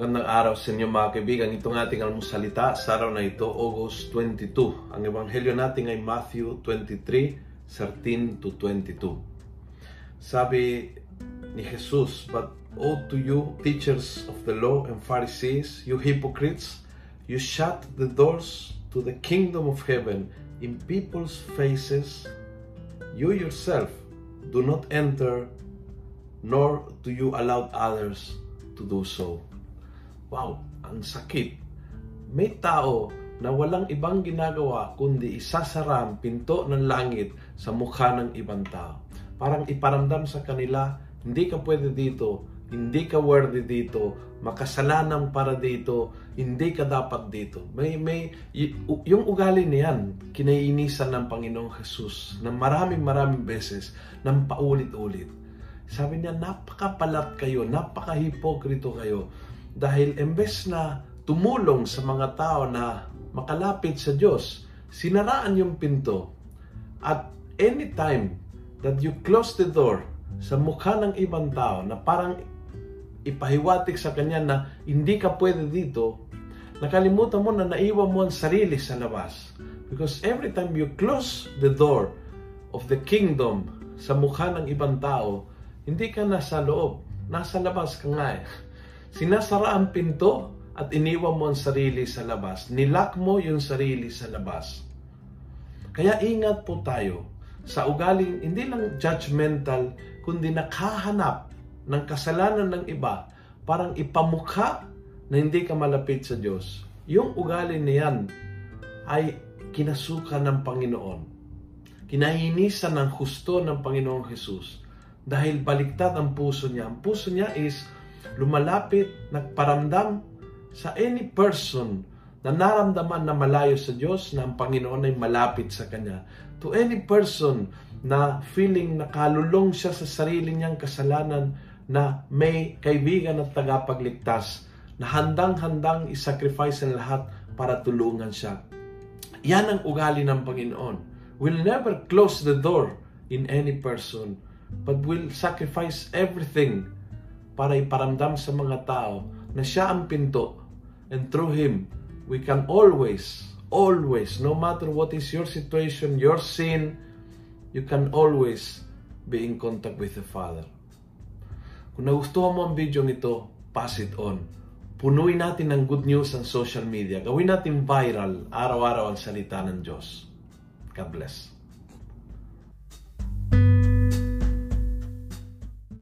araw sa inyo mga kaibigan. Itong ating almusalita sa araw na ito, August 22. Ang ebanghelyo natin ay Matthew 23, 13 to 22. Sabi ni Jesus, But O to you, teachers of the law and Pharisees, you hypocrites, you shut the doors to the kingdom of heaven in people's faces. You yourself do not enter, nor do you allow others to do so. Wow, ang sakit. May tao na walang ibang ginagawa kundi isasara ang pinto ng langit sa mukha ng ibang tao. Parang iparamdam sa kanila, hindi ka pwede dito, hindi ka worthy dito, makasalanan para dito, hindi ka dapat dito. May, may, yung ugali niyan, kinaiinisan ng Panginoong Jesus na maraming maraming beses, ng paulit-ulit. Sabi niya, napakapalat kayo, napaka-hipokrito kayo dahil embes na tumulong sa mga tao na makalapit sa Diyos, sinaraan yung pinto. At anytime that you close the door sa mukha ng ibang tao na parang ipahiwatik sa kanya na hindi ka pwede dito, nakalimutan mo na naiwan mo ang sarili sa labas. Because every time you close the door of the kingdom sa mukha ng ibang tao, hindi ka nasa loob. Nasa labas ka nga eh. Sinasara ang pinto at iniwan mo ang sarili sa labas. Nilak mo yung sarili sa labas. Kaya ingat po tayo sa ugaling hindi lang judgmental, kundi nakahanap ng kasalanan ng iba parang ipamukha na hindi ka malapit sa Diyos. Yung ugali niyan ay kinasukan ng Panginoon. Kinahinisan ng husto ng Panginoong Jesus dahil baliktad ang puso niya. Ang puso niya is lumalapit, nagparamdam sa any person na naramdaman na malayo sa Diyos na ang Panginoon ay malapit sa Kanya. To any person na feeling nakalulong siya sa sarili niyang kasalanan na may kaibigan at tagapagligtas na handang-handang isacrifice ang lahat para tulungan siya. Yan ang ugali ng Panginoon. We'll never close the door in any person, but will sacrifice everything para iparamdam sa mga tao na siya ang pinto. And through Him, we can always, always, no matter what is your situation, your sin, you can always be in contact with the Father. Kung nagustuhan mo ang video nito, pass it on. Punuin natin ng good news ang social media. Gawin natin viral araw-araw ang salita ng Diyos. God bless.